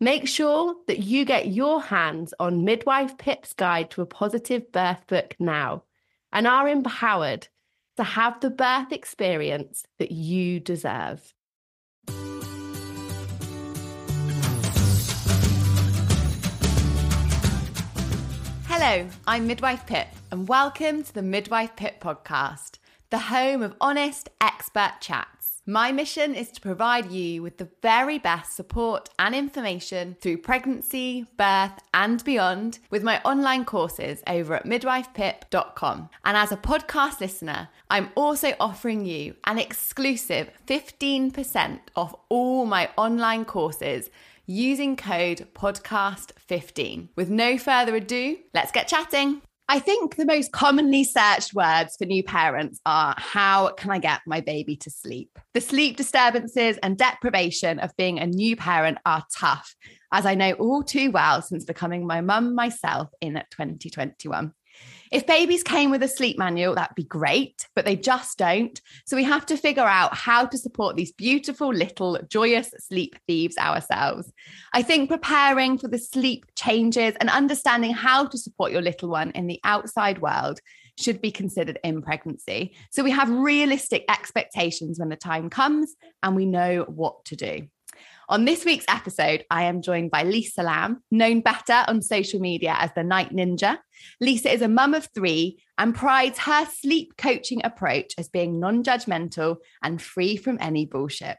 Make sure that you get your hands on Midwife Pip's Guide to a Positive Birth book now and are empowered to have the birth experience that you deserve. Hello, I'm Midwife Pip, and welcome to the Midwife Pip podcast, the home of honest, expert chats. My mission is to provide you with the very best support and information through pregnancy, birth, and beyond with my online courses over at midwifepip.com. And as a podcast listener, I'm also offering you an exclusive 15% off all my online courses using code podcast15. With no further ado, let's get chatting. I think the most commonly searched words for new parents are how can I get my baby to sleep? The sleep disturbances and deprivation of being a new parent are tough, as I know all too well since becoming my mum myself in 2021. If babies came with a sleep manual, that'd be great, but they just don't. So we have to figure out how to support these beautiful little joyous sleep thieves ourselves. I think preparing for the sleep changes and understanding how to support your little one in the outside world should be considered in pregnancy. So we have realistic expectations when the time comes and we know what to do. On this week's episode, I am joined by Lisa Lamb, known better on social media as the Night Ninja. Lisa is a mum of three and prides her sleep coaching approach as being non judgmental and free from any bullshit.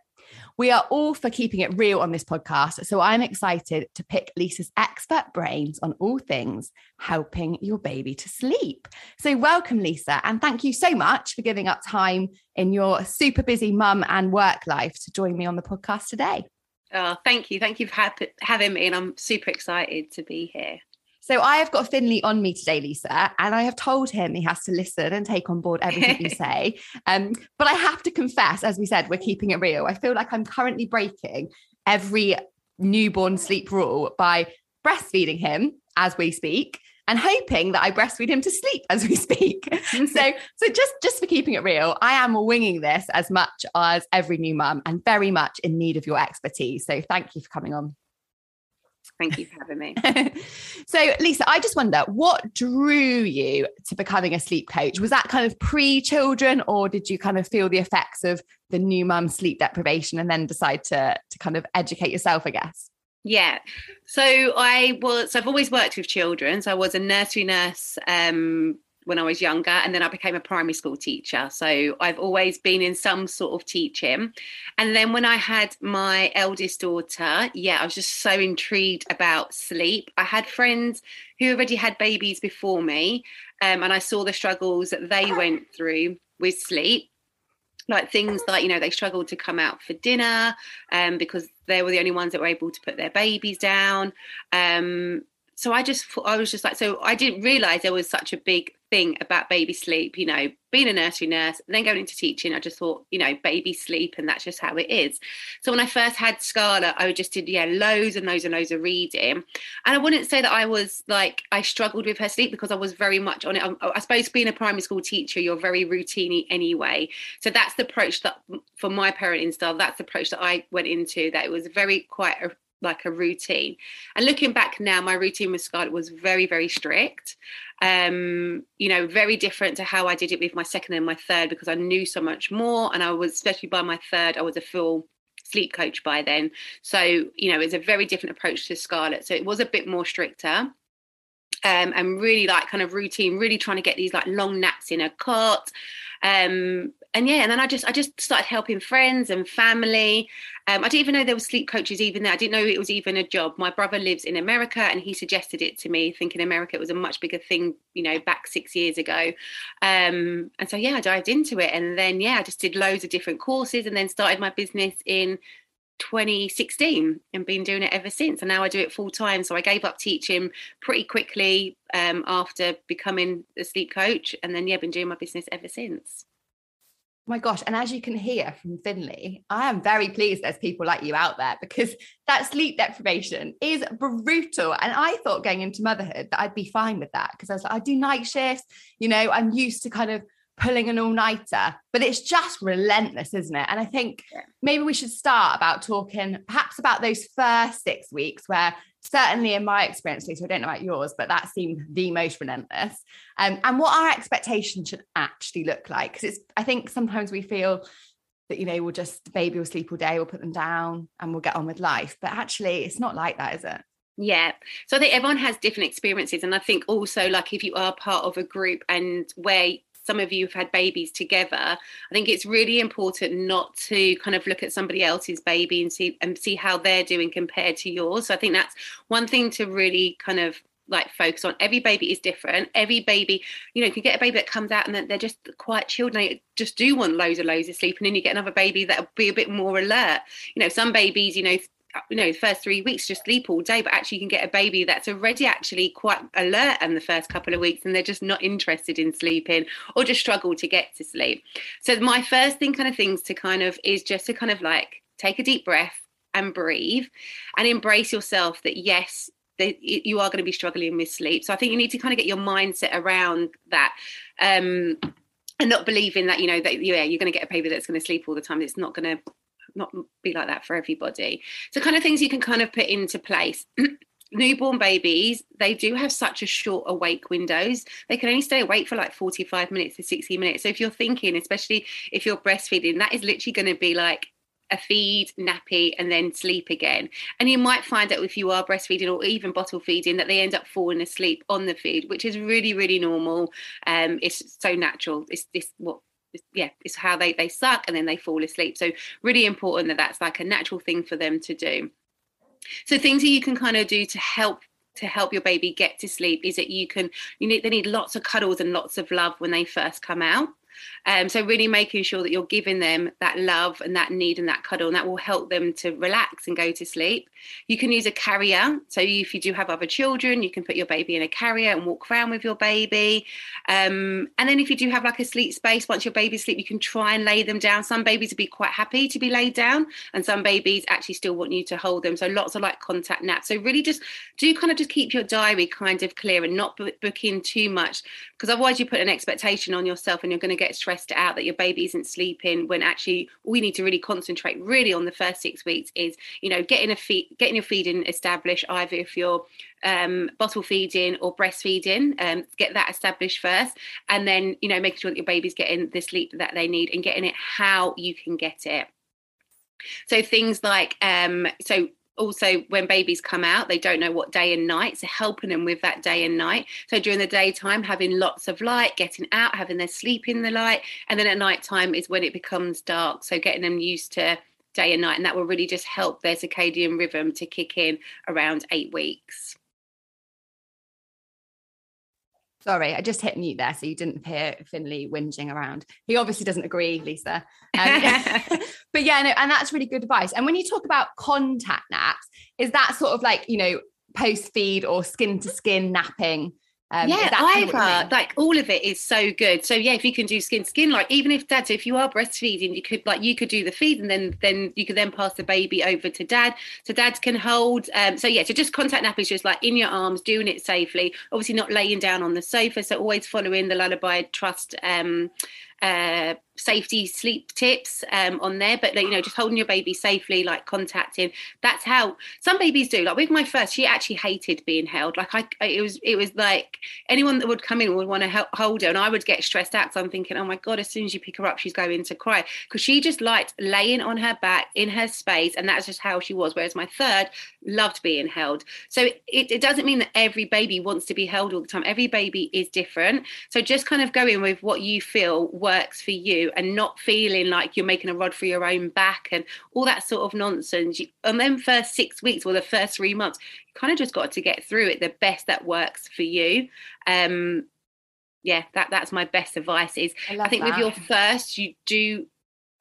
We are all for keeping it real on this podcast, so I'm excited to pick Lisa's expert brains on all things helping your baby to sleep. So, welcome, Lisa, and thank you so much for giving up time in your super busy mum and work life to join me on the podcast today. Oh, thank you. Thank you for having me. And I'm super excited to be here. So I have got Finley on me today, Lisa, and I have told him he has to listen and take on board everything you say. Um, but I have to confess, as we said, we're keeping it real. I feel like I'm currently breaking every newborn sleep rule by breastfeeding him as we speak and hoping that I breastfeed him to sleep as we speak. so, so just just for keeping it real, I am winging this as much as every new mum and very much in need of your expertise. So, thank you for coming on. Thank you for having me. so, Lisa, I just wonder what drew you to becoming a sleep coach? Was that kind of pre children, or did you kind of feel the effects of the new mum sleep deprivation and then decide to, to kind of educate yourself, I guess? Yeah. So I was, I've always worked with children. So I was a nursery nurse um, when I was younger, and then I became a primary school teacher. So I've always been in some sort of teaching. And then when I had my eldest daughter, yeah, I was just so intrigued about sleep. I had friends who already had babies before me, um, and I saw the struggles that they went through with sleep like things like you know they struggled to come out for dinner um, because they were the only ones that were able to put their babies down. Um, so I just I was just like so I didn't realize there was such a big thing about baby sleep you know being a nursery nurse then going into teaching I just thought you know baby sleep and that's just how it is. So when I first had Scarlett I just did yeah loads and loads and loads of reading. And I wouldn't say that I was like I struggled with her sleep because I was very much on it. I, I suppose being a primary school teacher you're very routine anyway. So that's the approach that for my parenting style that's the approach that I went into that it was very quite a like a routine. And looking back now, my routine with Scarlett was very, very strict. Um, you know, very different to how I did it with my second and my third because I knew so much more. And I was, especially by my third, I was a full sleep coach by then. So, you know, it's a very different approach to Scarlett. So it was a bit more stricter. Um, and really like kind of routine, really trying to get these like long naps in a cot. Um, and yeah, and then I just I just started helping friends and family. Um, I didn't even know there were sleep coaches even there. I didn't know it was even a job. My brother lives in America, and he suggested it to me, thinking America it was a much bigger thing, you know, back six years ago. Um, and so yeah, I dived into it, and then yeah, I just did loads of different courses, and then started my business in 2016 and been doing it ever since. And now I do it full time. So I gave up teaching pretty quickly um, after becoming a sleep coach, and then yeah, been doing my business ever since my gosh. And as you can hear from Finley, I am very pleased there's people like you out there because that sleep deprivation is brutal. And I thought going into motherhood that I'd be fine with that because I was like, I do night shifts, you know, I'm used to kind of pulling an all-nighter but it's just relentless isn't it and i think yeah. maybe we should start about talking perhaps about those first six weeks where certainly in my experience so i don't know about yours but that seemed the most relentless um, and what our expectations should actually look like because it's i think sometimes we feel that you know we'll just baby will sleep all day we'll put them down and we'll get on with life but actually it's not like that is it yeah. So I think everyone has different experiences. And I think also, like, if you are part of a group and where some of you have had babies together i think it's really important not to kind of look at somebody else's baby and see and see how they're doing compared to yours. So i think that's one thing to really kind of like focus on. Every baby is different. Every baby you know you get a baby that comes out and they're just quite chilled and they just do want loads and loads of sleep and then you get another baby that'll be a bit more alert. You know some babies you know you know, the first three weeks just sleep all day, but actually you can get a baby that's already actually quite alert in the first couple of weeks and they're just not interested in sleeping or just struggle to get to sleep. So my first thing kind of things to kind of is just to kind of like take a deep breath and breathe and embrace yourself that yes, you are going to be struggling with sleep. So I think you need to kind of get your mindset around that. Um, and not believing that you know that yeah you're going to get a baby that's going to sleep all the time it's not going to not be like that for everybody. So, kind of things you can kind of put into place. newborn babies they do have such a short awake windows they can only stay awake for like 45 minutes to 60 minutes so if you're thinking especially if you're breastfeeding that is literally going to be like a feed, nappy, and then sleep again. And you might find that if you are breastfeeding or even bottle feeding, that they end up falling asleep on the feed, which is really, really normal. Um, it's so natural. It's this what yeah it's how they they suck and then they fall asleep. So really important that that's like a natural thing for them to do. So things that you can kind of do to help to help your baby get to sleep is that you can you need they need lots of cuddles and lots of love when they first come out um, so really making sure that you're giving them that love and that need and that cuddle, and that will help them to relax and go to sleep. You can use a carrier. So if you do have other children, you can put your baby in a carrier and walk around with your baby. Um, and then if you do have like a sleep space, once your baby's asleep, you can try and lay them down. Some babies would be quite happy to be laid down, and some babies actually still want you to hold them. So lots of like contact naps. So really just do kind of just keep your diary kind of clear and not book in too much because otherwise you put an expectation on yourself and you're going to get stressed out that your baby isn't sleeping when actually we need to really concentrate really on the first six weeks is you know getting a feed getting your feeding established either if you're um, bottle feeding or breastfeeding um, get that established first. And then you know making sure that your baby's getting the sleep that they need and getting it how you can get it. So things like um, so also when babies come out they don't know what day and night so helping them with that day and night. So during the daytime having lots of light getting out having their sleep in the light and then at night time is when it becomes dark so getting them used to day and night and that will really just help their circadian rhythm to kick in around eight weeks Sorry, I just hit mute there, so you didn't hear Finley whinging around. He obviously doesn't agree, Lisa. Um, but yeah, no, and that's really good advice. And when you talk about contact naps, is that sort of like you know post feed or skin to skin napping? Um, yeah, either like all of it is so good. So yeah, if you can do skin to skin, like even if dad, if you are breastfeeding, you could like you could do the feed and then then you could then pass the baby over to dad, so dads can hold. Um, so yeah, so just contact nap is just like in your arms, doing it safely. Obviously not laying down on the sofa. So always following the lullaby trust um uh, safety sleep tips um, on there but you know just holding your baby safely like contacting that's how some babies do. Like with my first she actually hated being held. Like i it was it was like anyone that would come in would want to hold her and i would get stressed out so i'm thinking oh my god as soon as you pick her up she's going to cry. Because she just liked laying on her back in her space and that's just how she was whereas my third loved being held. So it, it doesn't mean that every baby wants to be held all the time. Every baby is different. So just kind of going with what you feel works for you and not feeling like you're making a rod for your own back and all that sort of nonsense. You, and then first six weeks or the first three months, you kind of just got to get through it the best that works for you. Um, yeah, that that's my best advice. Is I, I think that. with your first, you do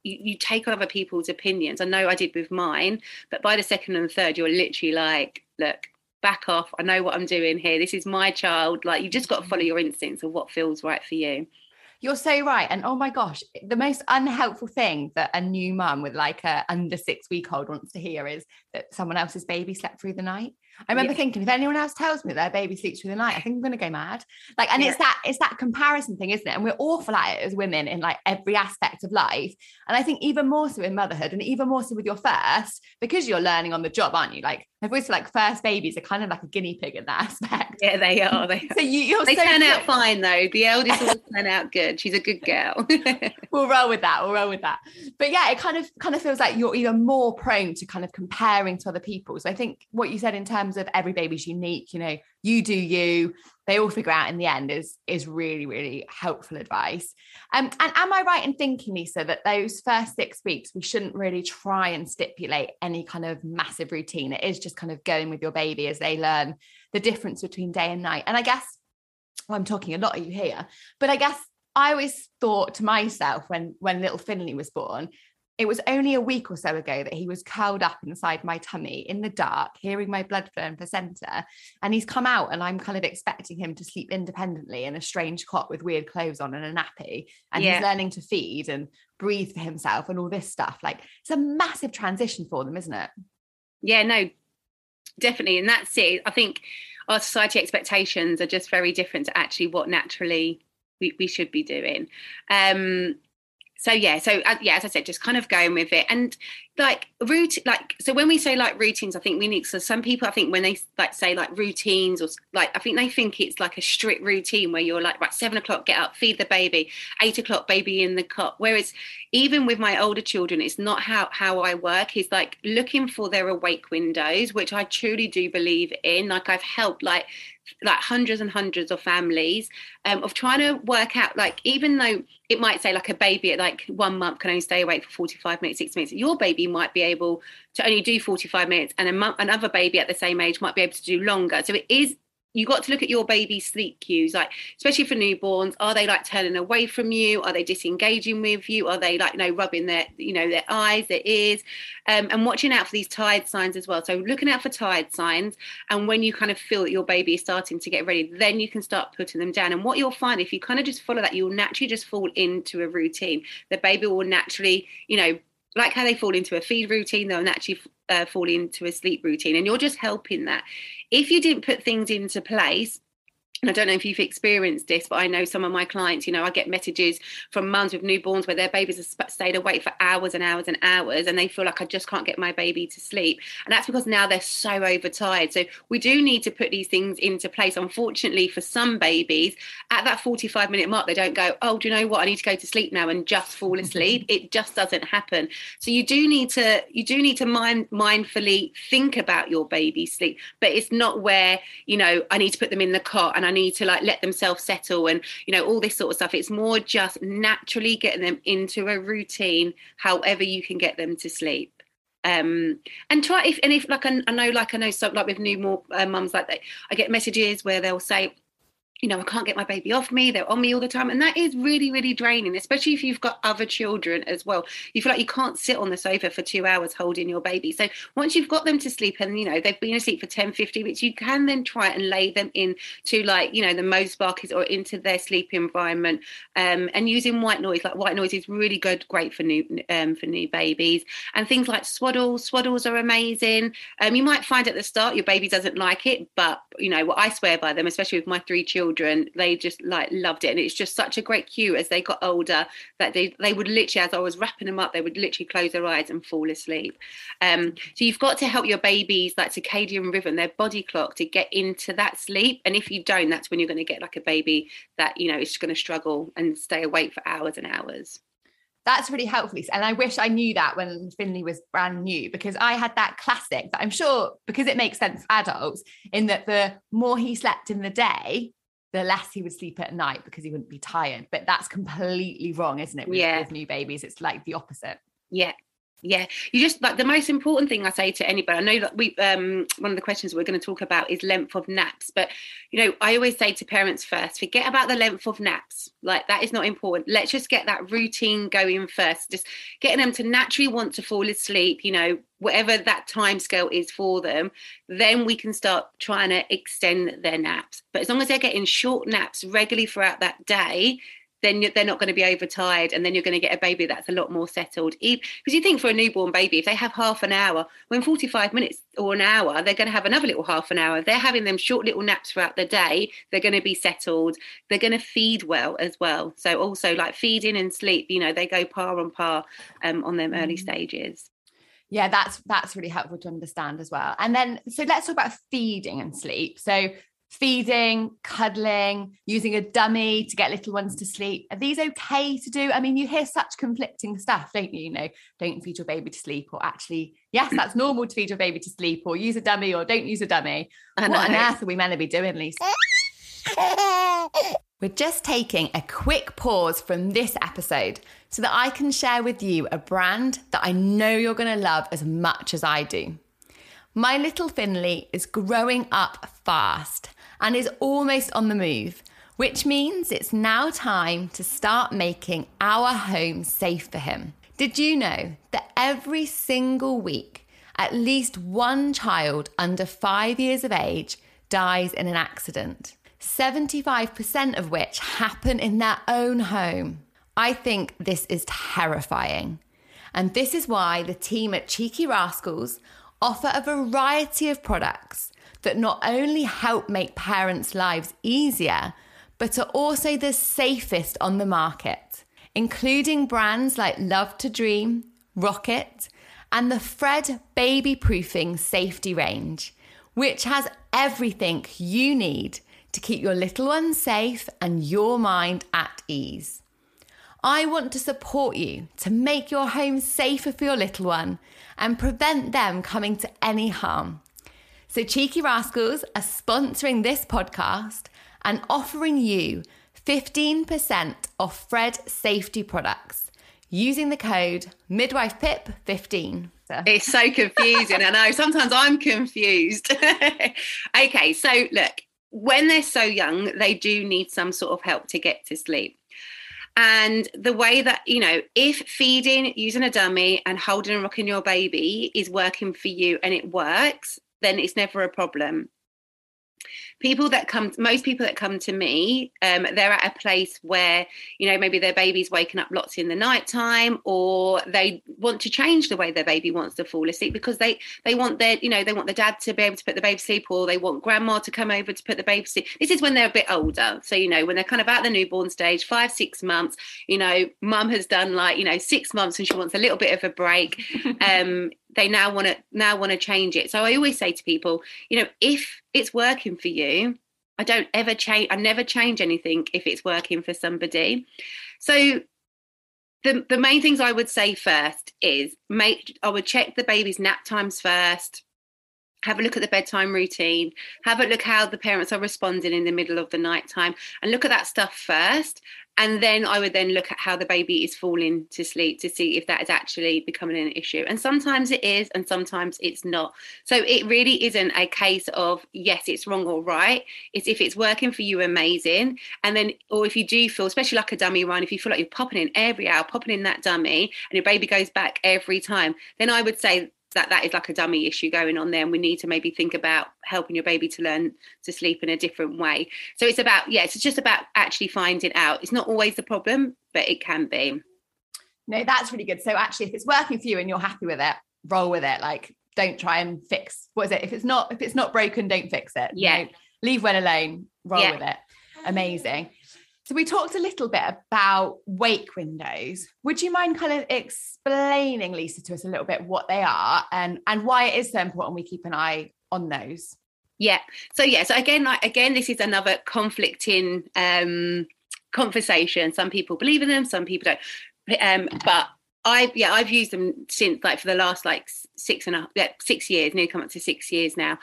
you, you take on other people's opinions. I know I did with mine, but by the second and third, you're literally like, look, back off. I know what I'm doing here. This is my child. Like you just got to follow your instincts of what feels right for you. You're so right. And oh my gosh, the most unhelpful thing that a new mum with like a under six week old wants to hear is someone else's baby slept through the night. I remember yeah. thinking, if anyone else tells me their baby sleeps through the night, I think I'm gonna go mad. Like, and yeah. it's that it's that comparison thing, isn't it? And we're awful at it as women in like every aspect of life. And I think even more so in motherhood, and even more so with your first, because you're learning on the job, aren't you? Like I've always like first babies are kind of like a guinea pig in that aspect. Yeah, they are. They, so you, they so turn good. out fine though. The eldest will turn out good. She's a good girl. we'll roll with that. We'll roll with that. But yeah, it kind of kind of feels like you're even more prone to kind of comparing to other people. So I think what you said in terms of every baby's unique, you know, you do you, they all figure out in the end is is really, really helpful advice. Um, and am I right in thinking, Lisa, that those first six weeks we shouldn't really try and stipulate any kind of massive routine? It is just kind of going with your baby as they learn the difference between day and night. And I guess well, I'm talking a lot of you here, but I guess I always thought to myself when when little Finley was born, it was only a week or so ago that he was curled up inside my tummy in the dark, hearing my blood flow and placenta. And he's come out, and I'm kind of expecting him to sleep independently in a strange cot with weird clothes on and a nappy. And yeah. he's learning to feed and breathe for himself and all this stuff. Like it's a massive transition for them, isn't it? Yeah, no, definitely. And that's it. I think our society expectations are just very different to actually what naturally we, we should be doing. Um, so yeah so uh, yeah as i said just kind of going with it. And like route like so when we say like routines i think we need so some people i think when they like say like routines or like i think they think it's like a strict routine where you're like right seven o'clock get up feed the baby eight o'clock baby in the cot. Whereas even with my older children it's not how how i work. Is like looking for their awake windows which i truly do believe in. Like i've helped like like hundreds and hundreds of families um, of trying to work out like even though it might say like a baby at like one month can only stay awake for 45 minutes 60 minutes your baby might be able to only do 45 minutes and a month another baby at the same age might be able to do longer. So it is you got to look at your baby's sleep cues like especially for newborns are they like turning away from you? Are they disengaging with you? Are they like you know rubbing their you know their eyes their ears? Um, and watching out for these tired signs as well. So looking out for tired signs and when you kind of feel that your baby is starting to get ready then you can start putting them down. And what you'll find if you kind of just follow that you'll naturally just fall into a routine. The baby will naturally you know like how they fall into a feed routine, they'll naturally uh, fall into a sleep routine, and you're just helping that. If you didn't put things into place, and I don't know if you've experienced this, but I know some of my clients, you know, I get messages from mums with newborns where their babies have stayed awake for hours and hours and hours and they feel like I just can't get my baby to sleep. And that's because now they're so overtired. So we do need to put these things into place. Unfortunately, for some babies, at that 45 minute mark, they don't go, oh, do you know what? I need to go to sleep now and just fall asleep. it just doesn't happen. So you do need to, you do need to mind, mindfully think about your baby's sleep, but it's not where, you know, I need to put them in the cot and I need to like let themselves settle and you know all this sort of stuff. It's more just naturally getting them into a routine however you can get them to sleep. Um and try if and if like I, I know like I know some like with new more uh, mums like that I get messages where they'll say you know, I can't get my baby off me. They're on me all the time. And that is really, really draining, especially if you've got other children as well. You feel like you can't sit on the sofa for two hours holding your baby. So once you've got them to sleep and, you know, they've been asleep for 10, 15 minutes, you can then try and lay them in to like, you know, the Moses baskets or into their sleep environment. Um, and using white noise, like white noise is really good, great for new, um, for new babies. And things like swaddles, swaddles are amazing. Um, you might find at the start your baby doesn't like it, but, you know, what I swear by them, especially with my three children children they just like loved it. And it's just such a great cue as they got older that they they would literally as i was wrapping them up they would literally close their eyes and fall asleep. Um, so you've got to help your babies like circadian rhythm their body clock to get into that sleep. And if you don't that's when you're going to get like a baby that you know is going to struggle and stay awake for hours and hours. That's really helpful. And I wish I knew that when Finley was brand new because I had that classic that I'm sure because it makes sense for adults in that the more he slept in the day, the less he would sleep at night because he wouldn't be tired. But that's completely wrong, isn't it? With, yeah. with new babies, it's like the opposite. Yeah, yeah, you just like the most important thing I say to anybody. I know that we um one of the questions we're going to talk about is length of naps, but you know I always say to parents first, forget about the length of naps. Like that is not important. Let's just get that routine going first. Just getting them to naturally want to fall asleep. You know whatever that time scale is for them, then we can start trying to extend their naps. But as long as they're getting short naps regularly throughout that day, then they're not going to be overtired and then you're going to get a baby that's a lot more settled. Because you think for a newborn baby if they have half an hour when 45 minutes or an hour they're going to have another little half an hour. They're having them short little naps throughout the day they're going to be settled. They're going to feed well as well. So also like feeding and sleep you know they go par on par um, on them early mm. stages. Yeah that's that's really helpful to understand as well. And then so let's talk about feeding and sleep. So feeding, cuddling, using a dummy to get little ones to sleep. Are these okay to do? I mean, you hear such conflicting stuff, don't you? You know, don't feed your baby to sleep, or actually, yes, that's normal to feed your baby to sleep, or use a dummy, or don't use a dummy. What on earth are we meant to be doing, Lisa? We're just taking a quick pause from this episode so that I can share with you a brand that I know you're going to love as much as I do. My little Finley is growing up fast and is almost on the move, which means it's now time to start making our home safe for him. Did you know that every single week, at least one child under five years of age dies in an accident? 75% of which happen in their own home. I think this is terrifying. And this is why the team at Cheeky Rascals offer a variety of products that not only help make parents' lives easier, but are also the safest on the market, including brands like Love to Dream, Rockit, and the Fred Baby Proofing Safety Range, which has everything you need to keep your little one safe and your mind at ease. I want to support you to make your home safer for your little one and prevent them coming to any harm. So, Cheeky Rascals are sponsoring this podcast and offering you 15% off Fred safety products using the code midwifepip15. It's so confusing. I know sometimes I'm confused. okay, so look, when they're so young, they do need some sort of help to get to sleep. And the way that, you know, if feeding, using a dummy, and holding and rocking your baby is working for you and it works, then it's never a problem. People that come most people that come to me um, they're at a place where you know maybe their baby's waking up lots in the night time or they want to change the way their baby wants to fall asleep because they they want their you know they want the dad to be able to put the baby to sleep or they want grandma to come over to put the baby to sleep. This is when they're a bit older. So you know when they're kind of at the newborn stage five six months you know mum has done like you know six months and she wants a little bit of a break. Um they now want to now want to change it. So i always say to people you know if it's working for you i don't ever change i never change anything if it's working for somebody. So the, the main things i would say first is make i would check the baby's nap times first have a look at the bedtime routine have a look how the parents are responding in the middle of the night time and look at that stuff first and then I would then look at how the baby is falling to sleep to see if that is actually becoming an issue. And sometimes it is, and sometimes it's not. So it really isn't a case of yes, it's wrong or right. It's if it's working for you, amazing. And then, or if you do feel, especially like a dummy run, if you feel like you're popping in every hour, popping in that dummy, and your baby goes back every time, then I would say that that is like a dummy issue going on there and we need to maybe think about helping your baby to learn to sleep in a different way. So it's about yeah it's just about actually finding out. It's not always the problem but it can be. No that's really good. So actually if it's working for you and you're happy with it roll with it. Like don't try and fix what is it? If it's not if it's not broken don't fix it. Yeah. You know, leave well alone roll yeah. with it. Amazing. So we talked a little bit about wake windows. Would you mind kind of explaining, Lisa, to us a little bit what they are and and why it is so important we keep an eye on those? Yeah. So yeah. So again, like again, this is another conflicting um, conversation. Some people believe in them, some people don't. Um, but I yeah, I've used them since like for the last like six and a yeah, six years, nearly come up to six years now.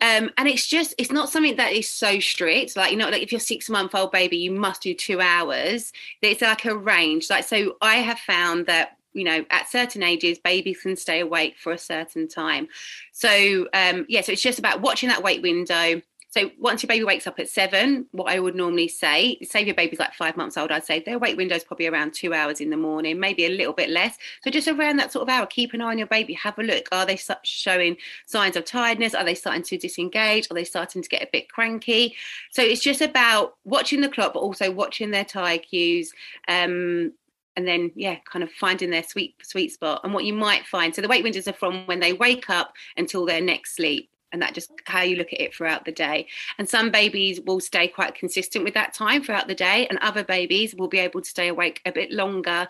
Um, and it's just it's not something that is so strict. Like you know like if you're six month old baby you must do two hours. It's like a range. Like so i have found that you know at certain ages babies can stay awake for a certain time. So um yeah so it's just about watching that wake window so once your baby wakes up at seven, what I would normally say, say your baby's like five months old, I'd say their wake window is probably around two hours in the morning, maybe a little bit less. So just around that sort of hour, keep an eye on your baby, have a look. Are they showing signs of tiredness? Are they starting to disengage? Are they starting to get a bit cranky? So it's just about watching the clock, but also watching their tired cues. Um, and then yeah kind of finding their sweet sweet spot and what you might find so the wake windows are from when they wake up until their next sleep and that just how you look at it throughout the day. And some babies will stay quite consistent with that time throughout the day and other babies will be able to stay awake a bit longer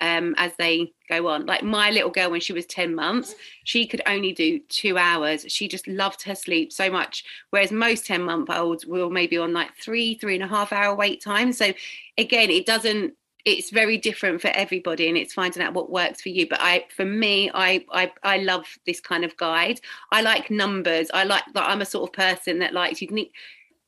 um, as they go on. Like my little girl when she was 10 months she could only do two hours. She just loved her sleep so much. Whereas most 10 month olds will maybe on like three three and a half hour wait time. So again it doesn't it's very different for everybody and it's finding out what works for you. But i for me i i, I love this kind of guide. I like numbers. I like that i'm a sort of person that likes you need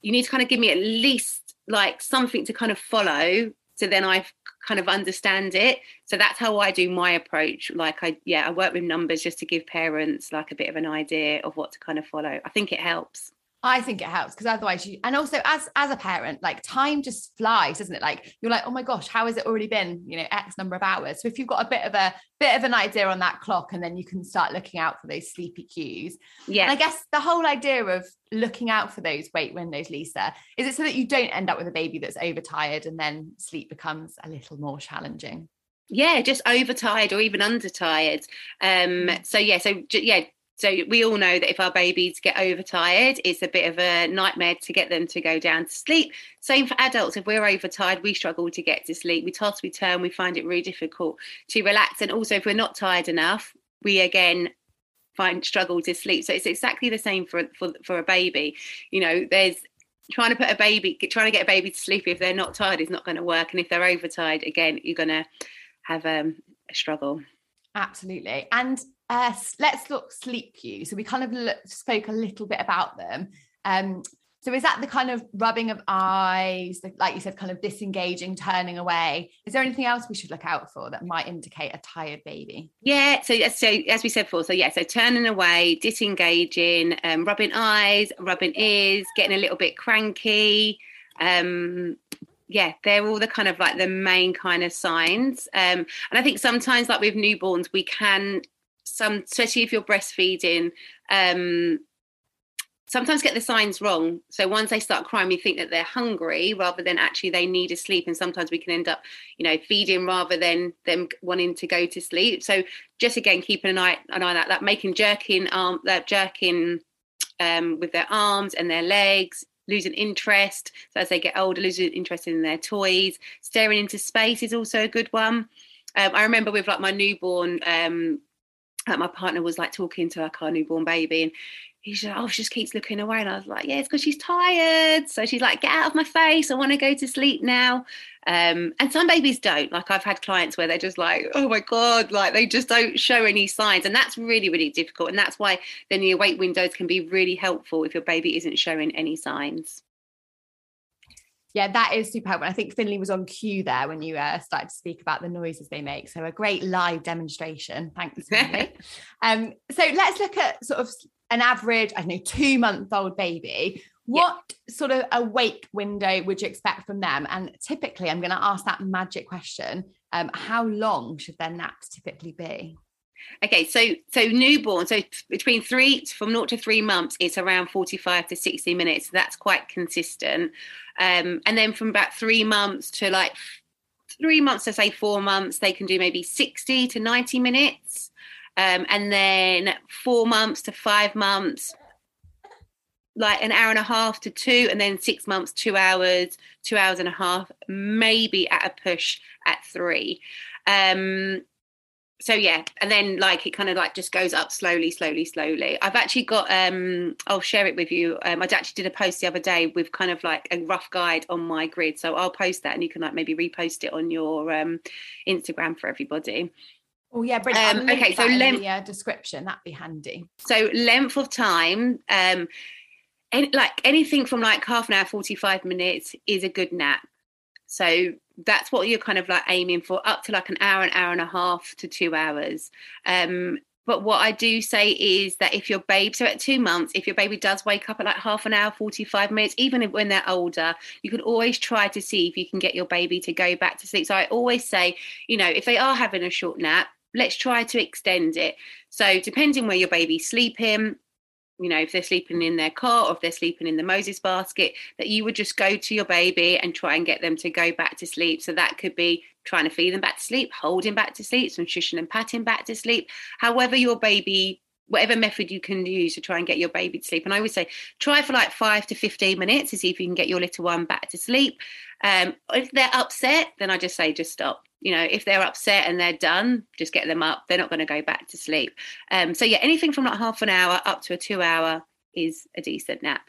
you need to kind of give me at least like something to kind of follow so then i kind of understand it. So that's how i do my approach. Like i yeah i work with numbers just to give parents like a bit of an idea of what to kind of follow. I think it helps I think it helps because otherwise you and also as as a parent, like time just flies, doesn't it? Like you're like, oh my gosh, how has it already been, you know, X number of hours? So if you've got a bit of a bit of an idea on that clock, and then you can start looking out for those sleepy cues. Yeah. And I guess the whole idea of looking out for those wake windows, Lisa, is it so that you don't end up with a baby that's overtired and then sleep becomes a little more challenging? yeah just overtired or even undertired um mm. so yeah so yeah so we all know that if our babies get overtired, it's a bit of a nightmare to get them to go down to sleep. Same for adults. If we're overtired, we struggle to get to sleep. We toss, we turn, we find it really difficult to relax. And also, if we're not tired enough, we again find struggle to sleep. So it's exactly the same for for for a baby. You know, there's trying to put a baby, trying to get a baby to sleep if they're not tired is not going to work. And if they're overtired, again, you're going to have um, a struggle. Absolutely. And uh, let's look sleep cues. So we kind of look, spoke a little bit about them. Um, so is that the kind of rubbing of eyes, like you said, kind of disengaging, turning away? Is there anything else we should look out for that might indicate a tired baby? Yeah. So, so as we said before, so yeah, so turning away, disengaging, um, rubbing eyes, rubbing ears, getting a little bit cranky. Um, yeah, they're all the kind of like the main kind of signs. Um, and I think sometimes, like with newborns, we can some especially if you're breastfeeding um, sometimes get the signs wrong. So once they start crying we think that they're hungry rather than actually they need a sleep. And sometimes we can end up you know feeding rather than them wanting to go to sleep. So just again keeping an eye an eye on that, that making jerking arm that jerking um, with their arms and their legs losing interest. So as they get older losing interest in their toys. Staring into space is also a good one. Um, I remember with like my newborn um, like my partner was like talking to like our newborn baby and he's like, oh, she just keeps looking away. And I was like, yeah, it's because she's tired. So she's like, get out of my face. I want to go to sleep now. Um, and some babies don't. Like I've had clients where they're just like, oh my God, like they just don't show any signs. And that's really, really difficult. And that's why then the awake windows can be really helpful if your baby isn't showing any signs yeah, that is super helpful. I think Finley was on cue there when you uh, started to speak about the noises they make. So a great live demonstration. Thanks, Finley. um, so let's look at sort of an average, I don't know, two month old baby. What sort of awake window would you expect from them? And typically, I'm going to ask that magic question: um, How long should their naps typically be? Okay, so so newborn, so between three from naught to three months, it's around forty-five to sixty minutes. That's quite consistent. Um, and then from about three months to like three months to say four months, they can do maybe sixty to ninety minutes. Um, and then four months to five months, like an hour and a half to two, and then six months, two hours, two hours and a half, maybe at a push at three. Um, so yeah and then like it kind of like just goes up slowly slowly slowly i've actually got um i'll share it with you um i actually did a post the other day with kind of like a rough guide on my grid so i'll post that and you can like maybe repost it on your um instagram for everybody Oh yeah, brilliant. Um, okay, so length the, uh, description that'd be handy. So length of time, um, any, like anything from like half an hour, forty five minutes is a good nap. So that's what you're kind of like aiming for, up to like an hour, an hour and a half to two hours. Um, but what I do say is that if your baby, so at two months, if your baby does wake up at like half an hour, 45 minutes, even when they're older, you can always try to see if you can get your baby to go back to sleep. So I always say, you know, if they are having a short nap, let's try to extend it. So depending where your baby's sleeping, you know, if they're sleeping in their car or if they're sleeping in the Moses basket, that you would just go to your baby and try and get them to go back to sleep. So that could be trying to feed them back to sleep, holding back to sleep, some shushing and patting back to sleep. However, your baby whatever method you can use to try and get your baby to sleep. And I would say try for like five to 15 minutes to see if you can get your little one back to sleep. Um, if they're upset, then I just say just stop you know if they're upset and they're done just get them up. They're not going to go back to sleep. Um, so yeah anything from like half an hour up to a two hour is a decent nap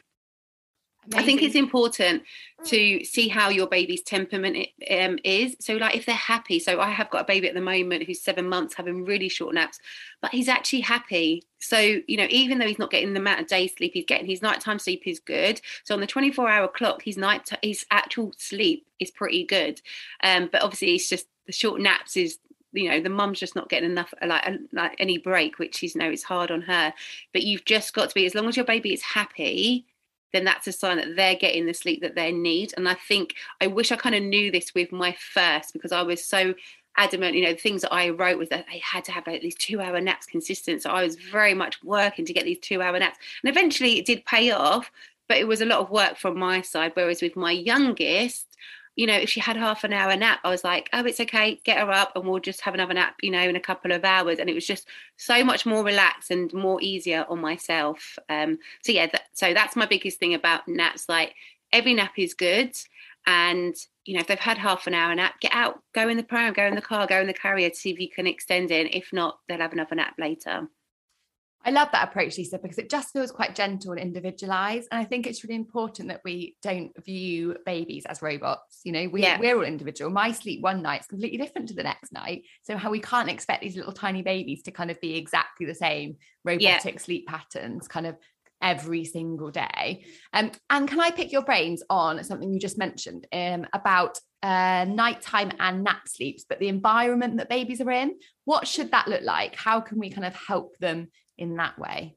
Amazing. I think it's important to see how your baby's temperament um, is. So, like, if they're happy, so I have got a baby at the moment who's seven months having really short naps, but he's actually happy. So, you know, even though he's not getting the amount of day sleep he's getting, his nighttime sleep is good. So, on the 24 hour clock, his night, his actual sleep is pretty good. Um, but obviously, it's just the short naps is you know the mum's just not getting enough like like any break which is you know it's hard on her but you've just got to be as long as your baby is happy then that's a sign that they're getting the sleep that they need. And i think i wish i kind of knew this with my first because i was so adamant you know the things that i wrote was that they had to have like these two hour naps consistent. So i was very much working to get these two hour naps. And eventually it did pay off but it was a lot of work from my side. Whereas with my youngest you know, if she had half an hour nap, I was like, oh, it's okay, get her up and we'll just have another nap, you know, in a couple of hours. And it was just so much more relaxed and more easier on myself. Um, so yeah, so that's my biggest thing about naps. Like every nap is good. And, you know, if they've had half an hour nap, get out, go in the pram, go in the car, go in the carrier to see if you can extend it. If not, they'll have another nap later. I love that approach, Lisa, because it just feels quite gentle and individualized. And I think it's really important that we don't view babies as robots. You know, we, yeah. we're all individual. My sleep one night is completely different to the next night. So, how we can't expect these little tiny babies to kind of be exactly the same robotic yeah. sleep patterns, kind of every single day. Um, and can I pick your brains on something you just mentioned um, about uh, nighttime and nap sleeps, but the environment that babies are in? What should that look like? How can we kind of help them in that way.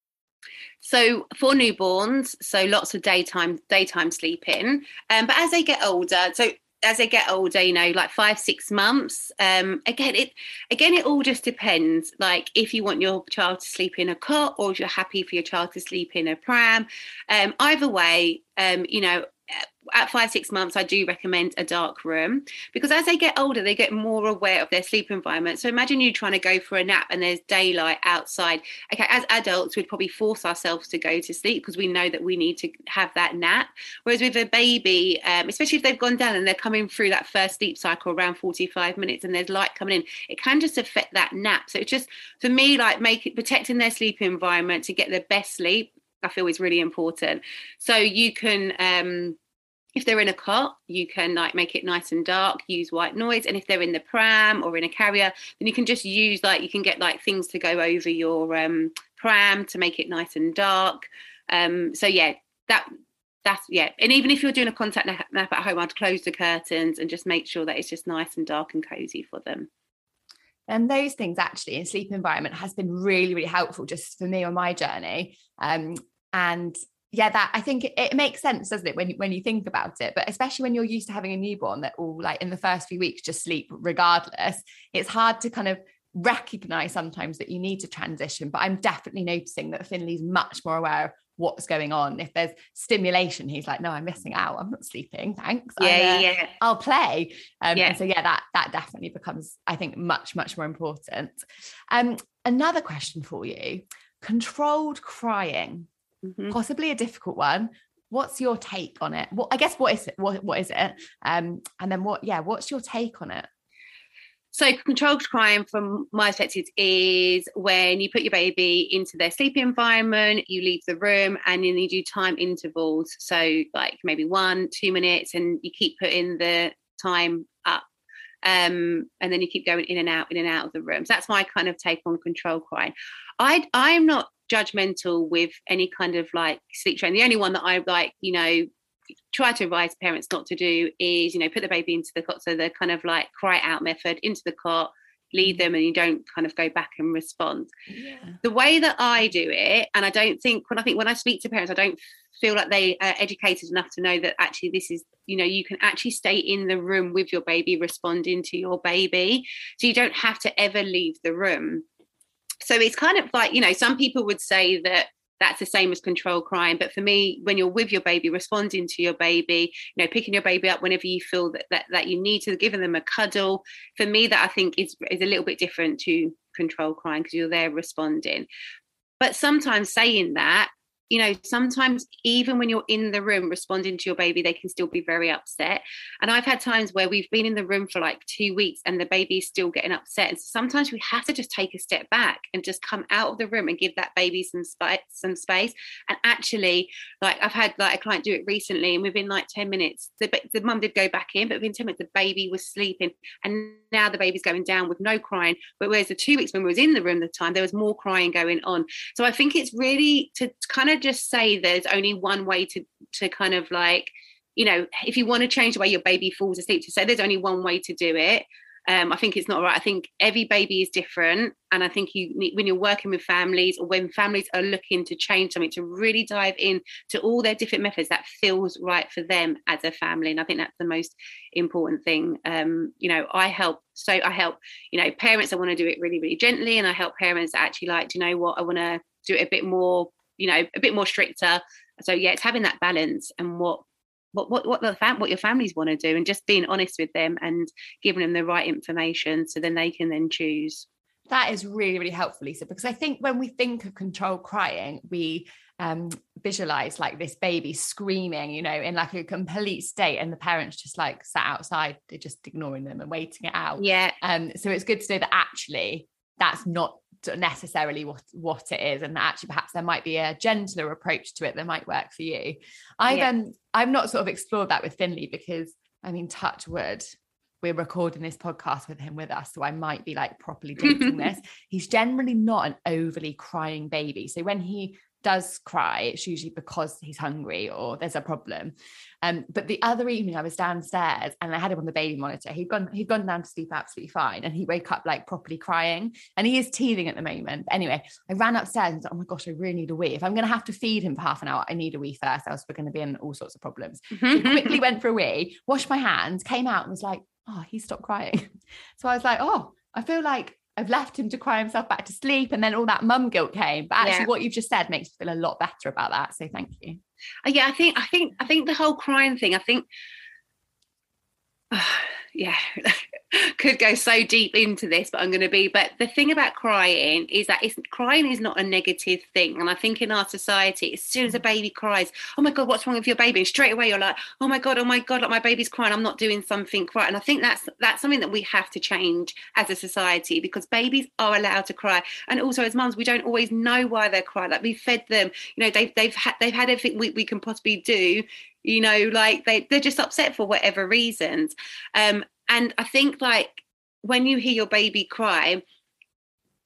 So for newborns, so lots of daytime daytime sleeping. Um, but as they get older, so as they get older, you know, like five, six months, um, again, it again, it all just depends. Like if you want your child to sleep in a cot or if you're happy for your child to sleep in a pram. Um, either way, um, you know, at five six months i do recommend a dark room because as they get older they get more aware of their sleep environment. So imagine you trying to go for a nap and there's daylight outside. Okay as adults we'd probably force ourselves to go to sleep because we know that we need to have that nap. Whereas with a baby um, especially if they've gone down and they're coming through that first sleep cycle around 45 minutes and there's light coming in it can just affect that nap. So it's just for me like making protecting their sleep environment to get the best sleep I feel is really important. So you can um, if they're in a cot, you can like make it nice and dark, use white noise. And if they're in the pram or in a carrier, then you can just use like you can get like things to go over your um, pram to make it nice and dark. Um, so yeah, that that's yeah. And even if you're doing a contact nap at home, I'd close the curtains and just make sure that it's just nice and dark and cozy for them. And those things actually in sleep environment has been really, really helpful just for me on my journey. Um, and yeah, that I think it, it, makes sense, doesn't it, when you, when you think about it? But especially when you're used to having a newborn that all like in the first few weeks just sleep regardless, it's hard to kind of recognize sometimes that you need to transition. But I'm definitely noticing that Finley's much more aware of what's going on. If there's stimulation, he's like, no, I'm missing out. I'm not sleeping. Thanks. Yeah, uh, yeah. I'll play. Um, yeah. so yeah, that that definitely becomes, I think, much much more important. Um, another question for you: controlled crying, mm-hmm. possibly a difficult one. What's your take on it? What I guess what is it? What what is it? Um, and then what? Yeah, what's your take on it? So, controlled crying, from my perspective, is when you put your baby into their sleeping environment, you leave the room, and then you do time intervals. So, like maybe one, two minutes, and you keep putting the time up. Um, and then you keep going in and out, in and out of the room. So that's my kind of take on controlled crying. I I'm not judgmental with any kind of like sleep training. The only one that I like, you know, try to advise parents not to do is, you know, put the baby into the cot. So the kind of like cry out method into the cot, leave mm. them and you don't kind of go back and respond. Yeah. The way that I do it, and I don't think when I think when I speak to parents, I don't feel like they are educated enough to know that actually this is, you know, you can actually stay in the room with your baby, responding to your baby. So you don't have to ever leave the room. So it's kind of like, you know, some people would say that that's the same as control crying but for me when you're with your baby responding to your baby you know picking your baby up whenever you feel that that, that you need to giving them a cuddle for me that i think is is a little bit different to control crying because you're there responding. But sometimes saying that you know, sometimes even when you're in the room responding to your baby, they can still be very upset. And I've had times where we've been in the room for like two weeks and the baby is still getting upset. And so sometimes we have to just take a step back and just come out of the room and give that baby some space, some space. And actually, like I've had like a client do it recently, and within like 10 minutes, the, the mum did go back in, but within 10 minutes, the baby was sleeping. And now the baby's going down with no crying. But whereas the two weeks when we was in the room the time, there was more crying going on. So I think it's really to kind of just say there's only one way to to kind of like you know if you want to change the way your baby falls asleep to say there's only one way to do it um, I think it's not right. I think every baby is different, and I think you when you're working with families or when families are looking to change something, to really dive in to all their different methods that feels right for them as a family. And I think that's the most important thing. Um, you know, I help. So I help. You know, parents. I want to do it really, really gently, and I help parents actually like. Do you know what? I want to do it a bit more you know a bit more stricter. So yeah it's having that balance and what what what what the fam- what your families want to do and just being honest with them and giving them the right information so then they can then choose. That is really really helpful lisa because i think when we think of control crying we um, visualize like this baby screaming you know in like a complete state and the parents just like sat outside they're just ignoring them and waiting it out. Yeah. Um so it's good to know that actually that's not necessarily what what it is and that actually perhaps there might be a gentler approach to it that might work for you. I've yeah. um i've not sort of explored that with finley because i mean touch wood we're recording this podcast with him with us so i might be like properly dating this. He's generally not an overly crying baby. So when he does cry, it's usually because he's hungry or there's a problem. Um, but the other evening I was downstairs and I had him on the baby monitor. He'd gone, he'd gone down to sleep absolutely fine. And he woke up like properly crying. And he is teething at the moment. But anyway, I ran upstairs and said, Oh my gosh, I really need a wee. If I'm gonna have to feed him for half an hour, I need a wee first, else we're gonna be in all sorts of problems. so quickly went for a wee, washed my hands, came out and was like, Oh, he stopped crying. So I was like, Oh, I feel like I've left him to cry himself back to sleep. And then all that mum guilt came. But actually, yeah. what you've just said makes me feel a lot better about that. So thank you. Uh, yeah, I think, I think, I think the whole crying thing, I think, uh, yeah, could go so deep into this, but I'm going to be. But the thing about crying is that crying is not a negative thing. And I think in our society, as soon as a baby cries, oh my God, what's wrong with your baby? And straight away you're like, oh my God, oh my God, like my baby's crying. I'm not doing something right. And I think that's that's something that we have to change as a society because babies are allowed to cry. And also as mums, we don't always know why they're crying. Like we fed them, you know, they've they've had they've had everything we, we can possibly do you know like they, they're just upset for whatever reasons um and I think like when you hear your baby cry,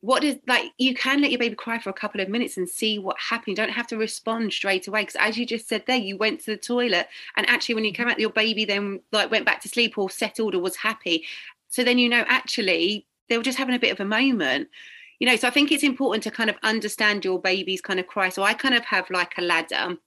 what is like you can let your baby cry for a couple of minutes and see what happened. You don't have to respond straight away. Because as you just said there, you went to the toilet and actually when you came out, your baby then like went back to sleep or settled or was happy. So then you know actually they were just having a bit of a moment you know so i think it's important to kind of understand your baby's kind of cry so i kind of have like a ladder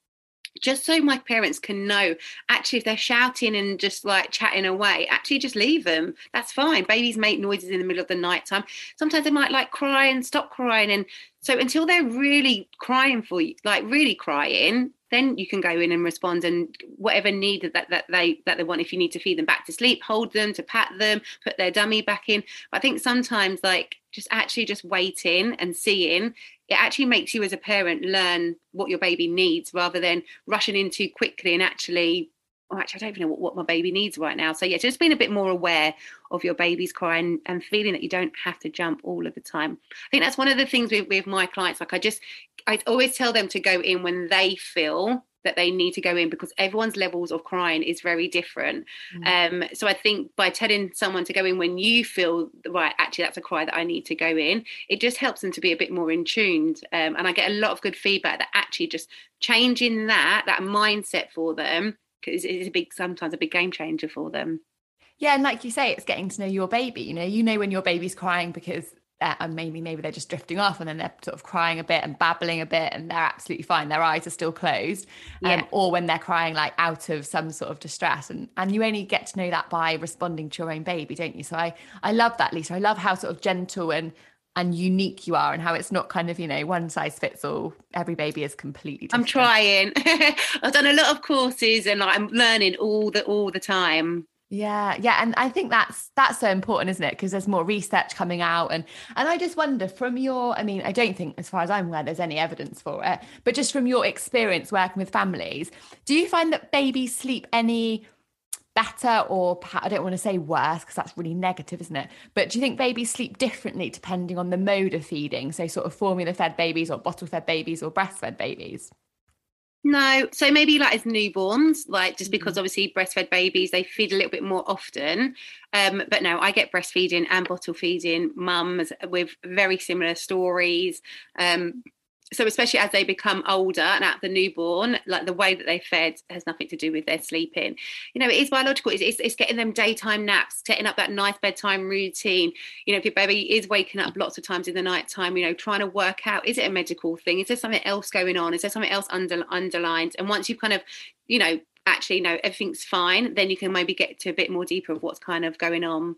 just so my parents can know actually if they're shouting and just like chatting away actually just leave them. That's fine. Babies make noises in the middle of the night time. Sometimes they might like cry and stop crying. And so until they're really crying for you like really crying then you can go in and respond and whatever need that, that they that they want. If you need to feed them back to sleep hold them to pat them put their dummy back in. But i think sometimes like just actually just waiting and seeing it actually makes you as a parent learn what your baby needs rather than rushing in too quickly and actually oh, actually, I don't even know what, what my baby needs right now. So, yeah, just being a bit more aware of your baby's crying and feeling that you don't have to jump all of the time. I think that's one of the things with, with my clients. Like, I just, I always tell them to go in when they feel that they need to go in because everyone's levels of crying is very different. Mm. Um, so I think by telling someone to go in when you feel right, actually that's a cry that I need to go in, it just helps them to be a bit more in tuned. Um, and I get a lot of good feedback that actually just changing that that mindset for them because it's a big sometimes a big game changer for them. Yeah, and like you say, it's getting to know your baby. You know, you know when your baby's crying because and maybe maybe they're just drifting off and then they're sort of crying a bit and babbling a bit and they're absolutely fine. Their eyes are still closed um, yeah. or when they're crying like out of some sort of distress. And and you only get to know that by responding to your own baby don't you? So i i love that lisa. I love how sort of gentle and and unique you are and how it's not kind of you know one size fits all. Every baby is completely different. i'm trying. I've done a lot of courses and i'm learning all the all the time yeah, yeah, and I think that's that's so important, isn't it? Because there's more research coming out, and and I just wonder from your, I mean, I don't think, as far as I'm aware, there's any evidence for it, but just from your experience working with families, do you find that babies sleep any better, or I don't want to say worse because that's really negative, isn't it? But do you think babies sleep differently depending on the mode of feeding? So, sort of formula fed babies, or bottle fed babies, or breastfed babies? No, so maybe like as newborns, like just because mm-hmm. obviously breastfed babies they feed a little bit more often. Um, but no, I get breastfeeding and bottle feeding mums with very similar stories. Um, so especially as they become older and at the newborn like the way that they fed has nothing to do with their sleeping. You know it is biological. It's, it's, it's, getting them daytime naps setting up that nice bedtime routine. You know if your baby is waking up lots of times in the night time you know trying to work out is it a medical thing? Is there something else going on? Is there something else under, underlined? And once you've kind of you know actually know everything's fine then you can maybe get to a bit more deeper of what's kind of going on.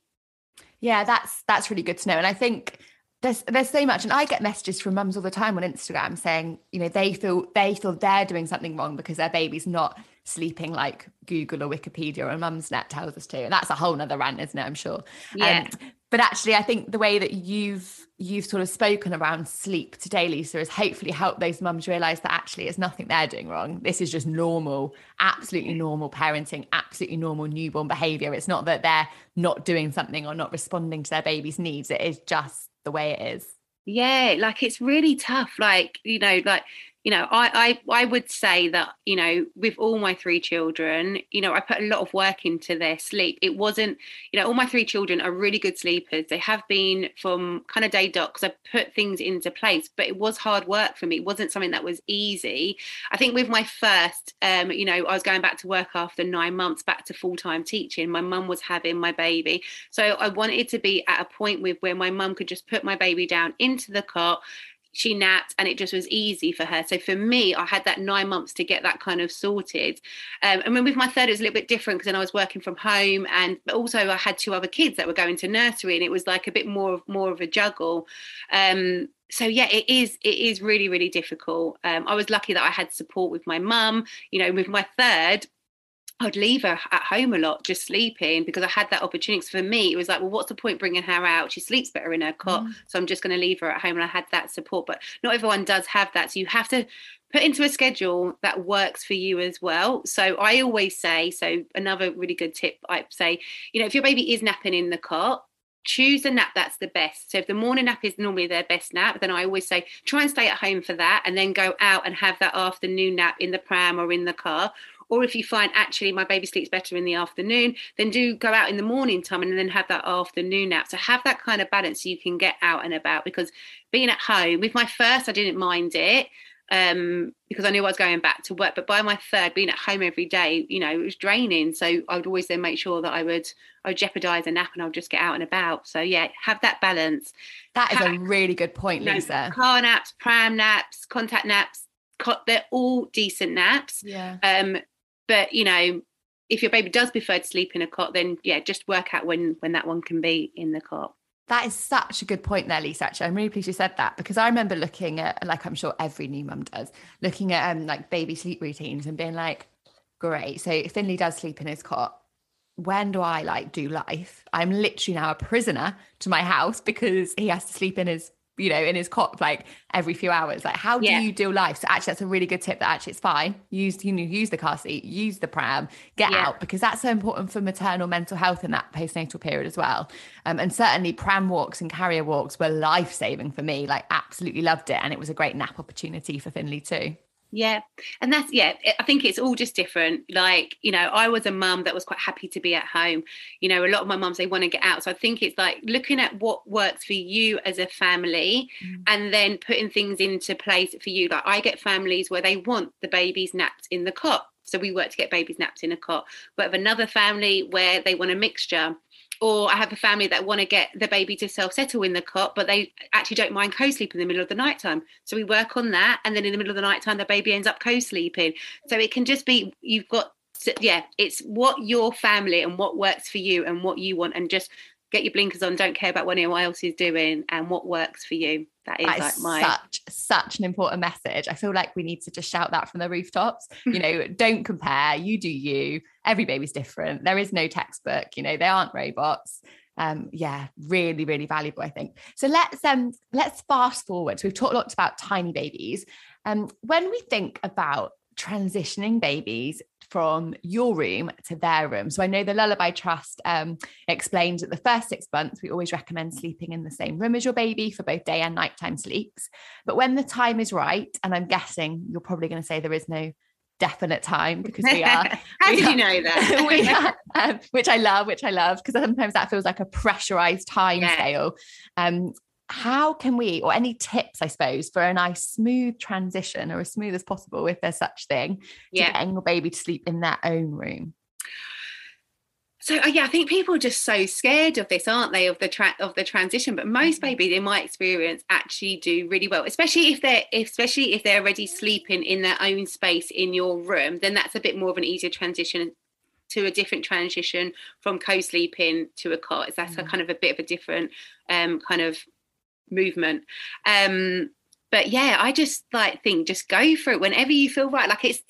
Yeah that's that's really good to know. And i think there's there's so much and i get messages from mums all the time on instagram saying you know they feel they feel they're doing something wrong because their baby's not sleeping like google or wikipedia or mumsnet tells us to and that's a whole nother rant isn't it i'm sure? Yeah. Um, but actually i think the way that you've you've sort of spoken around sleep today lisa has hopefully helped those mums realize that actually it's nothing they're doing wrong. This is just normal absolutely normal parenting absolutely normal newborn behavior it's not that they're not doing something or not responding to their baby's needs. It is just the way it is. Yeah like it's really tough like you know like you know I, I i would say that you know with all my three children you know i put a lot of work into their sleep. It wasn't you know all my three children are really good sleepers. They have been from kind of day dot because i put things into place but it was hard work for me. It wasn't something that was easy. I think with my first um you know i was going back to work after nine months back to full-time teaching. My mum was having my baby. So i wanted to be at a point with where my mum could just put my baby down into the cot she napped and it just was easy for her. So for me, I had that nine months to get that kind of sorted. Um, and then with my third, it was a little bit different because then I was working from home and also I had two other kids that were going to nursery and it was like a bit more of more of a juggle. Um, so yeah it is it is really really difficult um, i was lucky that i had support with my mum you know with my third I'd leave her at home a lot, just sleeping, because I had that opportunity. So for me, it was like, well, what's the point bringing her out? She sleeps better in her cot, mm. so I'm just going to leave her at home. And I had that support, but not everyone does have that. So you have to put into a schedule that works for you as well. So I always say, so another really good tip, I say, you know, if your baby is napping in the cot, choose a nap that's the best. So if the morning nap is normally their best nap, then I always say try and stay at home for that and then go out and have that afternoon nap in the pram or in the car or if you find actually my baby sleeps better in the afternoon, then do go out in the morning time and then have that afternoon nap. So have that kind of balance so you can get out and about. Because being at home, with my first, I didn't mind it um, because I knew I was going back to work. But by my third, being at home every day, you know, it was draining. So I would always then make sure that I would I would jeopardize a nap and I would just get out and about. So yeah, have that balance. That is a really good point, Lisa. know, car naps, pram naps, contact naps, they're all decent naps. Yeah. Um, but you know, if your baby does prefer to sleep in a cot, then yeah, just work out when when that one can be in the cot. That is such a good point there, Lisa. Actually, I'm really pleased you said that because I remember looking at, like I'm sure every new mum does, looking at um like baby sleep routines and being like, great. So Finley does sleep in his cot. When do I like do life? I'm literally now a prisoner to my house because he has to sleep in his you know, in his cot like every few hours. Like, how do Yeah. you deal life? So actually, that's a really good tip. That actually, it's fine. Use you know, use the car seat, use the pram, get Yeah. out because that's so important for maternal mental health in that postnatal period as well. Um, and certainly, pram walks and carrier walks were life saving for me. Like, absolutely loved it, and it was a great nap opportunity for Finley too. Yeah. And that's, yeah, I think it's all just different. Like, you know, I was a mum that was quite happy to be at home. You know, a lot of my mums, they want to get out. So I think it's like looking at what works for you as a family Mm. and then putting things into place for you. Like, I get families where they want the babies napped in the cot. So we work to get babies napped in a cot. But have another family where they want a mixture. Or I have a family that want to get the baby to self settle in the cot, but they actually don't mind co sleep in the middle of the night time. So we work on that. And then in the middle of the night time, the baby ends up co sleeping. So it can just be, you've got, yeah, it's what your family and what works for you and what you want. And just get your blinkers on, don't care about what anyone else is doing and what works for you. That is That like is my. such such an important message. I feel like we need to just shout that from the rooftops. You know, don't compare. You do you. Every baby's different. There is no textbook. You know, they aren't robots. Um, yeah, really, really valuable. I think. So let's um let's fast forward. So we've talked lots about tiny babies. Um, when we think about transitioning babies from your room to their room. So I know the Lullaby Trust um, explains that the first six months, we always recommend sleeping in the same room as your baby for both day and nighttime sleeps. But when the time is right, and I'm guessing you're probably going to say there is no definite time because we are How we did are- you know that? are, um, which I love, which I love, because sometimes that feels like a pressurized time Yeah. scale. Um, how can we, or any tips, I suppose, for a nice smooth transition or as smooth as possible, if there's such thing, to getting your baby to sleep in their own room? So uh, yeah, I think people are just so scared of this, aren't they? Of the tra- of the transition. But most babies, in my experience, actually do really well. Especially if they're, especially if they're already sleeping in their own space in your room, then that's a bit more of an easier transition to a different transition from co-sleeping to a cot. That's a Mm. kind of a bit of a different um, kind of movement. Um, but yeah, I just like think just go for it whenever you feel right. Like it's,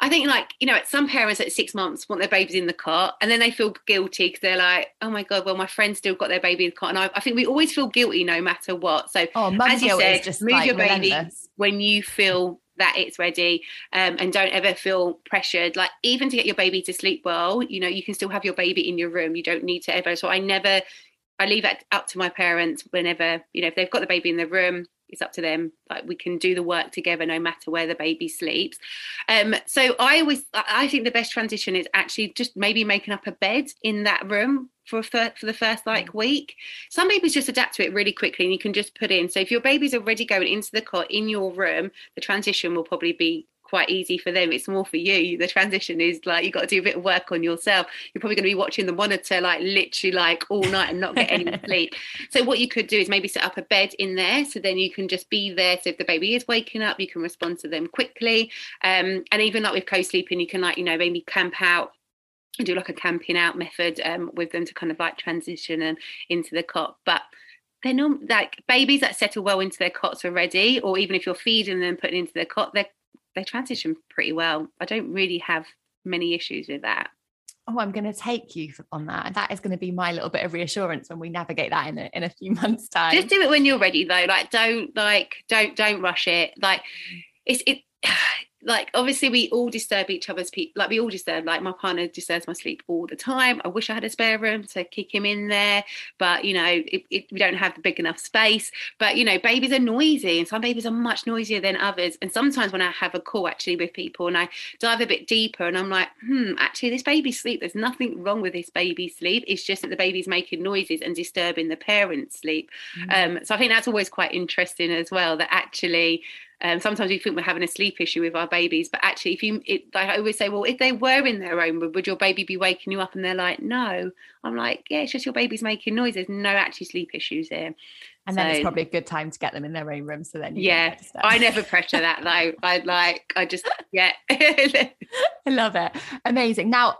I think like you know, some parents at six months want their babies in the cot, and then they feel guilty because they're like, oh my god, well my friend still got their baby in the cot, and I, I think we always feel guilty no matter what. So Oh, as you said, just move like your baby when you feel that it's ready um, and don't ever feel pressured like even to get your baby to sleep well you know you can still have your baby in your room you don't need to ever so i never i leave it up to my parents whenever you know if they've got the baby in the room it's up to them. Like we can do the work together no matter where the baby sleeps. Um so i always i think the best transition is actually just maybe making up a bed in that room for a fir- for the first like week. Some babies just adapt to it really quickly and you can just put in. So if your baby's already going into the cot in your room the transition will probably be quite easy for them. It's more for you. The transition is like you've got to do a bit of work on yourself. You're probably going to be watching the monitor like literally like all night and not get any sleep. So what you could do is maybe set up a bed in there so then you can just be there. So if the baby is waking up you can respond to them quickly. Um, and even like with co-sleeping you can like you know maybe camp out and do like a camping out method um, with them to kind of like transition and into the cot. But they're not like babies that settle well into their cots already or even if you're feeding them putting into their cot they they transition pretty well i don't really have many issues with that Oh, I'm going to take you on that. That is going to be my little bit of reassurance when we navigate that in a, in a few months' time. just do it when you're ready though like don't like don't don't rush it like it's it like obviously we all disturb each other's people like we all disturb like my partner disturbs my sleep all the time i wish i had a spare room to kick him in there but you know it, it, we don't have the big enough space but you know babies are noisy and some babies are much noisier than others and sometimes when i have a call actually with people and i dive a bit deeper and i'm like hmm actually this baby's sleep there's nothing wrong with this baby's sleep it's just that the baby's making noises and disturbing the parents sleep Mm. um, so I think that's always quite interesting as well. That actually, um, sometimes we think we're having a sleep issue with our babies, but actually, if you, it, I always say, well, if they were in their own room, would your baby be waking you up? And they're like, no. I'm like, yeah, it's just your baby's making noise. There's no actually sleep issues here. And then so, it's probably a good time to get them in their own room. So then, yeah, I never pressure that though. I like, I just, yeah. I love it. Amazing. Now,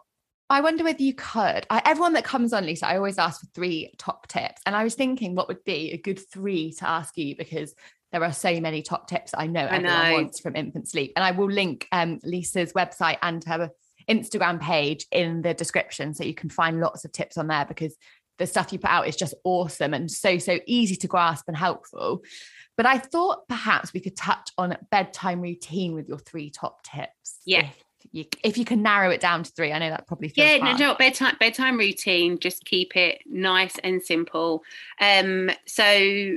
I wonder whether you could. I, everyone that comes on, Lisa, I always ask for three top tips. And I was thinking what would be a good three to ask you because there are so many top tips I know I everyone know. wants from infant sleep. And I will link um, Lisa's website and her Instagram page in the description so you can find lots of tips on there because the stuff you put out is just awesome and so, so easy to grasp and helpful. But I thought perhaps we could touch on bedtime routine with your three top tips. Yeah. If you, if you can narrow it down to three, I know that probably yeah. Hard. No, no, bedtime bedtime routine. Just keep it nice and simple. Um, so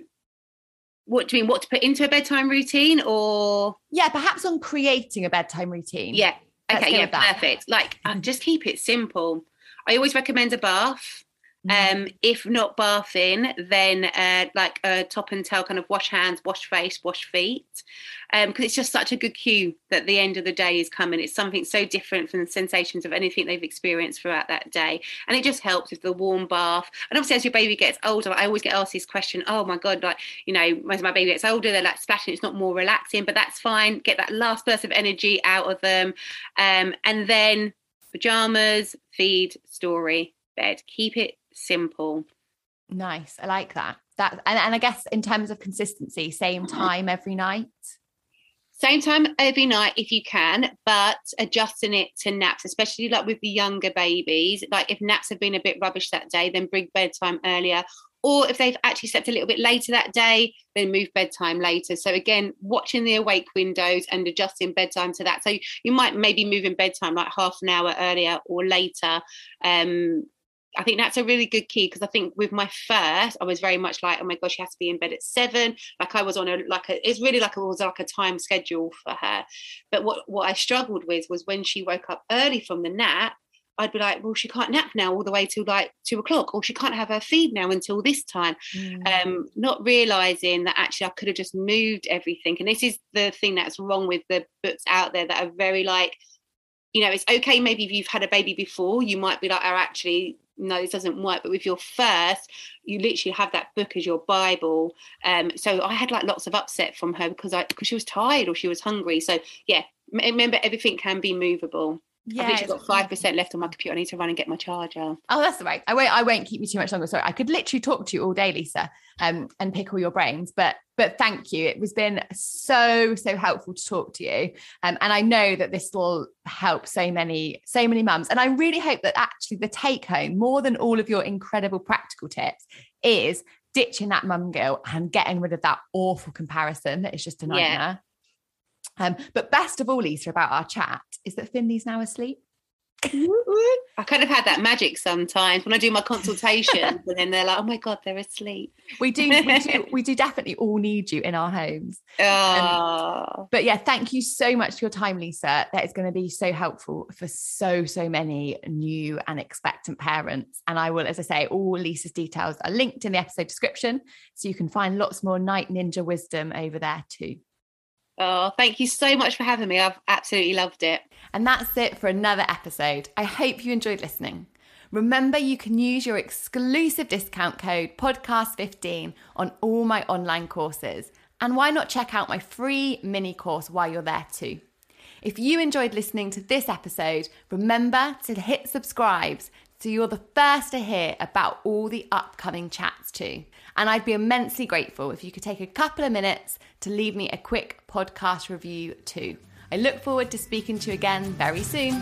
what do you mean? What to put into a bedtime routine, or yeah, perhaps on creating a bedtime routine. Yeah. Okay. yeah. Perfect. Like, just keep it simple. I always recommend a bath. Mm. Um, if not bathing, then uh, like a top and tail kind of wash hands, wash face, wash feet, because um, it's just such a good cue that the end of the day is coming. It's something so different from the sensations of anything they've experienced throughout that day, and it just helps with the warm bath. And obviously, as your baby gets older, I always get asked this question: "Oh my god, like you know, as my baby gets older, they're like splashing. It's not more relaxing, but that's fine. Get that last burst of energy out of them, um, and then pajamas, feed, story, bed. Keep it simple. Nice. I like that. That and, and I guess in terms of consistency, same time every night. Same time every night if you can, but adjusting it to naps, especially like with the younger babies. Like if naps have been a bit rubbish that day, then bring bedtime earlier. Or if they've actually slept a little bit later that day, then move bedtime later. So again, watching the awake windows and adjusting bedtime to that. So you might maybe move in bedtime like half an hour earlier or later. Um, I think that's a really good key because I think with my first, I was very much like, oh my gosh, she has to be in bed at seven. Like I was on a like a, it's really like it was like a time schedule for her. But what what I struggled with was when she woke up early from the nap, I'd be like, well, she can't nap now all the way till like two o'clock, or she can't have her feed now until this time. Mm. Um, not realizing that actually I could have just moved everything. And this is the thing that's wrong with the books out there that are very like, you know, it's okay maybe if you've had a baby before, you might be like, oh, actually, no, this doesn't work. But with your first, you literally have that book as your Bible. Um, so I had like lots of upset from her because I because she was tired or she was hungry. So yeah, remember everything can be movable. Yeah, I think she's got five percent left on my computer. I need to run and get my charger. Oh, that's the right. I won't. I won't keep you too much longer. Sorry, I could literally talk to you all day, Lisa, um, and pick all your brains. But but thank you. It has been so so helpful to talk to you, um, and I know that this will help so many so many mums. And I really hope that actually the take home, more than all of your incredible practical tips, is ditching that mum guilt and getting rid of that awful comparison that is just a nightmare. Yeah. Um, but best of all, Lisa, about our chat is that Finley's now asleep. I kind of had that magic sometimes when I do my consultations, and then they're like, "Oh my god, they're asleep." We do, we do, we do definitely all need you in our homes. Oh. Um, but yeah, thank you so much for your time, Lisa. That is going to be so helpful for so so many new and expectant parents. And I will, as I say, all Lisa's details are linked in the episode description, so you can find lots more Night Ninja wisdom over there too. Oh, thank you so much for having me. I've absolutely loved it. And that's it for another episode. I hope you enjoyed listening. Remember, you can use your exclusive discount code podcast15 on all my online courses. And why not check out my free mini course while you're there too? If you enjoyed listening to this episode, remember to hit subscribes so you're the first to hear about all the upcoming chats too. And I'd be immensely grateful if you could take a couple of minutes to leave me a quick podcast review too. I look forward to speaking to you again very soon.